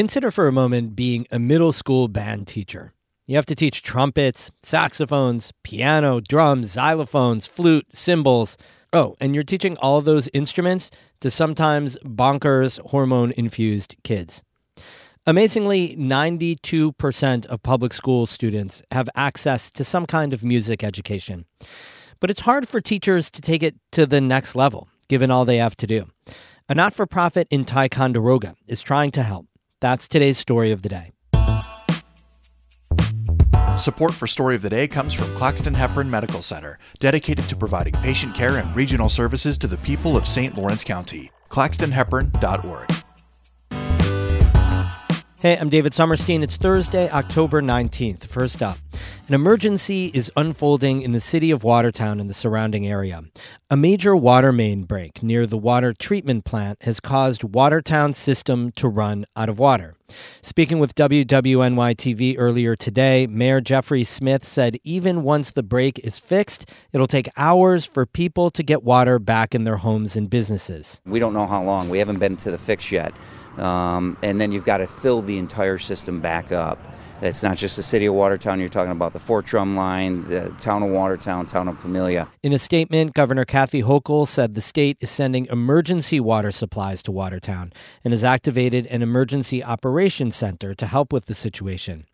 Consider for a moment being a middle school band teacher. You have to teach trumpets, saxophones, piano, drums, xylophones, flute, cymbals. Oh, and you're teaching all those instruments to sometimes bonkers hormone infused kids. Amazingly, 92% of public school students have access to some kind of music education. But it's hard for teachers to take it to the next level, given all they have to do. A not for profit in Ticonderoga is trying to help. That's today's story of the day. Support for Story of the Day comes from Claxton Hepburn Medical Center, dedicated to providing patient care and regional services to the people of St. Lawrence County. ClaxtonHepburn.org. Hey, I'm David Sommerstein. It's Thursday, October 19th. First up, an emergency is unfolding in the city of Watertown and the surrounding area. A major water main break near the water treatment plant has caused Watertown's system to run out of water. Speaking with WWNY TV earlier today, Mayor Jeffrey Smith said even once the break is fixed, it'll take hours for people to get water back in their homes and businesses. We don't know how long. We haven't been to the fix yet. Um, and then you've got to fill the entire system back up. It's not just the city of Watertown, you're talking about the Fort Drum line, the town of Watertown, town of Pamelia. In a statement, Governor Kathy Hochul said the state is sending emergency water supplies to Watertown and has activated an emergency center to help with the situation.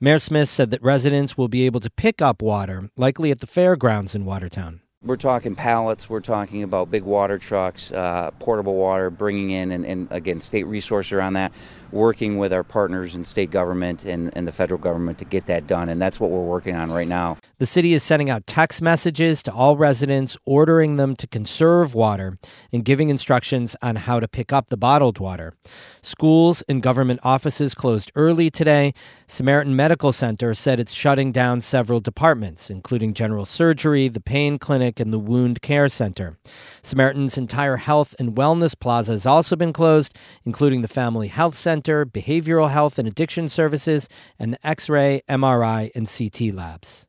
Mayor Smith said that residents will be able to pick up water, likely at the fairgrounds in Watertown. We're talking pallets, we're talking about big water trucks, uh, portable water, bringing in, and, and, again, state resource around that, working with our partners in state government and, and the federal government to get that done. And that's what we're working on right now. The city is sending out text messages to all residents, ordering them to conserve water and giving instructions on how to pick up the bottled water. Schools and government offices closed early today. Samaritan Medical Center said it's shutting down several departments, including general surgery, the pain clinic, and the wound care center. Samaritan's entire health and wellness plaza has also been closed, including the Family Health Center, Behavioral Health and Addiction Services, and the X ray, MRI, and CT labs.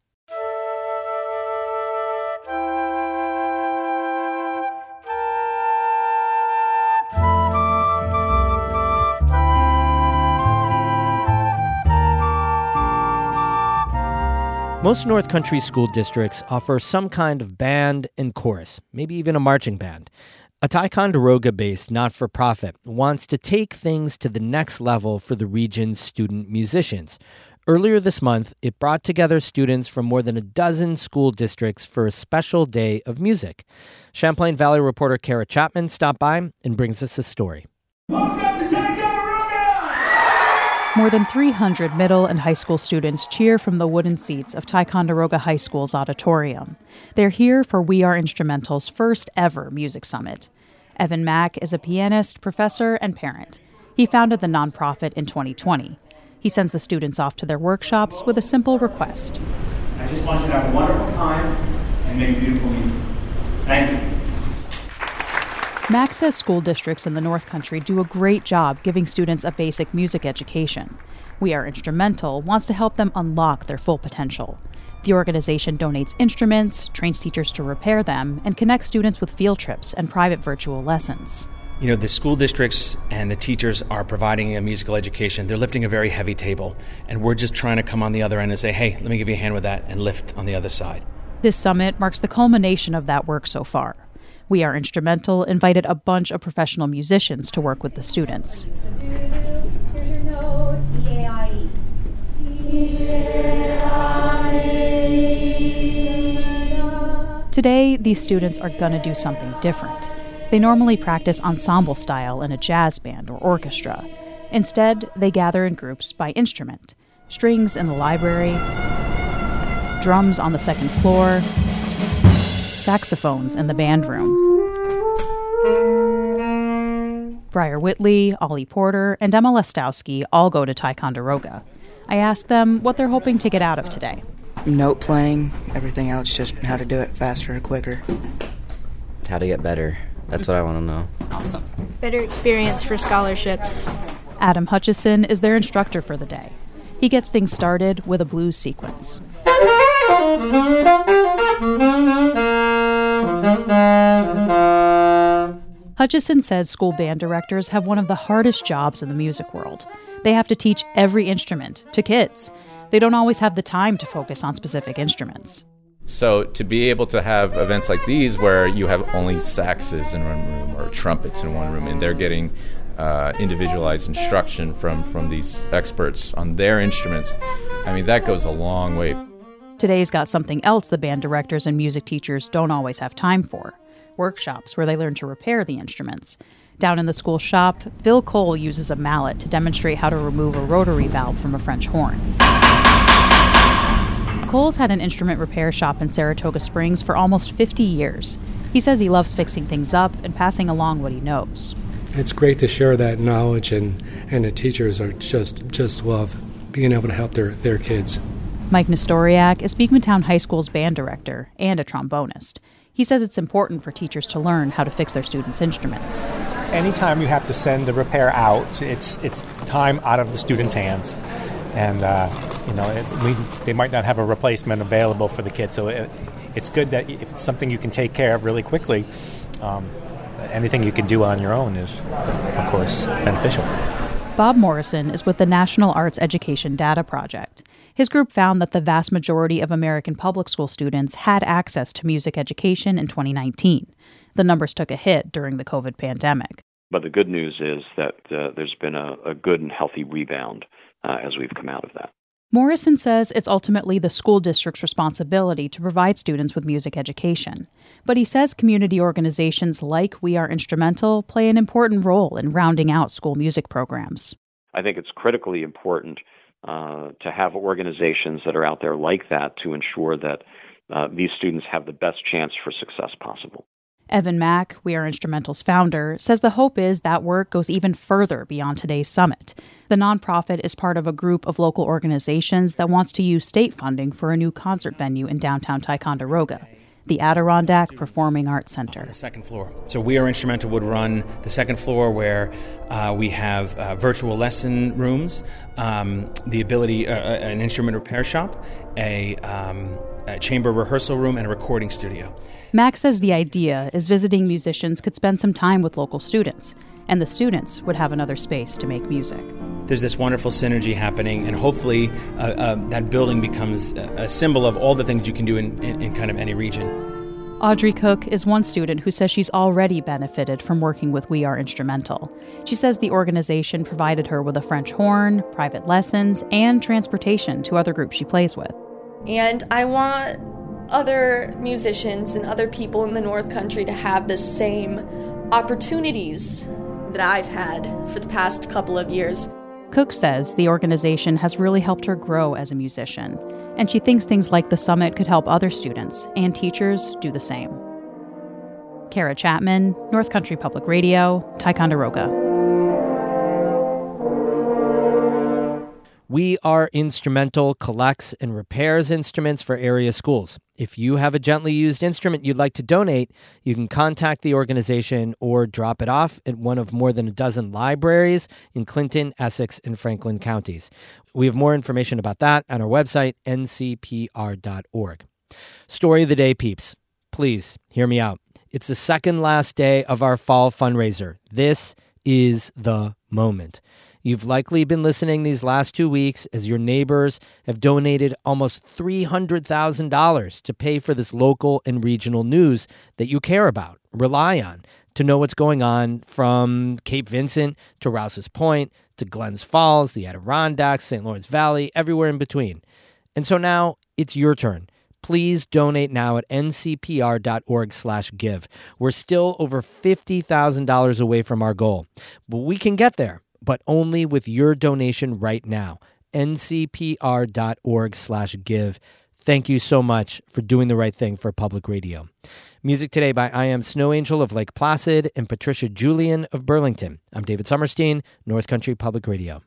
Most North Country school districts offer some kind of band and chorus, maybe even a marching band. A Ticonderoga based not for profit wants to take things to the next level for the region's student musicians. Earlier this month, it brought together students from more than a dozen school districts for a special day of music. Champlain Valley reporter Kara Chapman stopped by and brings us a story. More than 300 middle and high school students cheer from the wooden seats of Ticonderoga High School's auditorium. They're here for We Are Instrumental's first ever music summit. Evan Mack is a pianist, professor, and parent. He founded the nonprofit in 2020. He sends the students off to their workshops with a simple request. I just want you to have a wonderful time and make beautiful music. Thank you. Mack says school districts in the North Country do a great job giving students a basic music education. We Are Instrumental wants to help them unlock their full potential. The organization donates instruments, trains teachers to repair them, and connects students with field trips and private virtual lessons. You know, the school districts and the teachers are providing a musical education. They're lifting a very heavy table, and we're just trying to come on the other end and say, hey, let me give you a hand with that and lift on the other side. This summit marks the culmination of that work so far. We Are Instrumental invited a bunch of professional musicians to work with the students. Today, these students are going to do something different. They normally practice ensemble style in a jazz band or orchestra. Instead, they gather in groups by instrument strings in the library, drums on the second floor, saxophones in the band room. Briar Whitley, Ollie Porter, and Emma Lestowski all go to Ticonderoga. I ask them what they're hoping to get out of today. Note playing, everything else, just how to do it faster and quicker. How to get better. That's what I want to know. Awesome. Better experience for scholarships. Adam Hutchison is their instructor for the day. He gets things started with a blues sequence. Hutchison says school band directors have one of the hardest jobs in the music world. They have to teach every instrument to kids. They don't always have the time to focus on specific instruments. So to be able to have events like these where you have only saxes in one room or trumpets in one room and they're getting uh, individualized instruction from, from these experts on their instruments, I mean, that goes a long way. Today's got something else the band directors and music teachers don't always have time for workshops where they learn to repair the instruments. Down in the school shop, Phil Cole uses a mallet to demonstrate how to remove a rotary valve from a French horn. Cole's had an instrument repair shop in Saratoga Springs for almost 50 years. He says he loves fixing things up and passing along what he knows. It's great to share that knowledge, and, and the teachers are just just love being able to help their, their kids. Mike Nestoriak is Beekmantown High School's band director and a trombonist. He says it's important for teachers to learn how to fix their students' instruments. Anytime you have to send the repair out, it's it's time out of the student's hands, and uh, you know it, we, they might not have a replacement available for the kid. So it, it's good that if it's something you can take care of really quickly, um, anything you can do on your own is, of course, beneficial. Bob Morrison is with the National Arts Education Data Project. His group found that the vast majority of American public school students had access to music education in 2019. The numbers took a hit during the COVID pandemic. But the good news is that uh, there's been a, a, good and healthy rebound uh, as we've come out of that. Morrison says it's ultimately the school district's responsibility to provide students with music education. But he says community organizations like We Are Instrumental play an important role in rounding out school music programs. I think it's critically important uh, to have organizations that are out there like that to ensure that uh, these students have the best chance for success possible. Evan Mack, We Are Instrumental's founder, says the hope is that work goes even further beyond today's summit. The nonprofit is part of a group of local organizations that wants to use state funding for a new concert venue in downtown Ticonderoga the Adirondack Performing Arts Center. second floor. So we are instrumental would run the second floor where uh, we have uh, virtual lesson rooms, um, the ability, uh, uh, an instrument repair shop, a, um, a chamber rehearsal room, and a recording studio. Mack says the idea is visiting musicians could spend some time with local students, and the students would have another space to make music there's this wonderful synergy happening, and hopefully uh, uh, that building becomes a symbol of all the things you can do in, in, in kind of any region. Audrey Cook is one student who says she's already benefited from working with We Are Instrumental. She says the organization provided her with a French horn, private lessons, and transportation to other groups she plays with. And I want other musicians and other people in the North Country to have the same opportunities that I've had for the past couple of years. Cook says the organization has really helped her grow as a musician, and she thinks things like the summit could help other students and teachers do the same. Kara Chapman, North Country Public Radio, Ticonderoga. We Are Instrumental collects and repairs instruments for area schools. If you have a gently used instrument you'd like to donate, you can contact the organization or drop it off at one of more than a dozen libraries in Clinton, Essex, and Franklin counties. We have more information about that on our website, ncpr.org. Story of the day, peeps. Please hear me out. It's the second last day of our fall fundraiser. This is the moment. You've likely been listening these last two weeks as your neighbors have donated almost $300,000 to pay for this local and regional news that you care about, rely on, to know what's going on from Cape Vincent to Rouse's Point to Glens Falls, the Adirondacks, St. Lawrence Valley, everywhere in between. And so now it's your turn please donate now at ncpr.org slash give we're still over $50000 away from our goal but we can get there but only with your donation right now. ncpr.org slash give. Thank you so much for doing the right thing for public radio. Music today by I Am Snow Angel of Lake Placid and Patricia Julien of Burlington. I'm David Sommerstein, North Country Public Radio.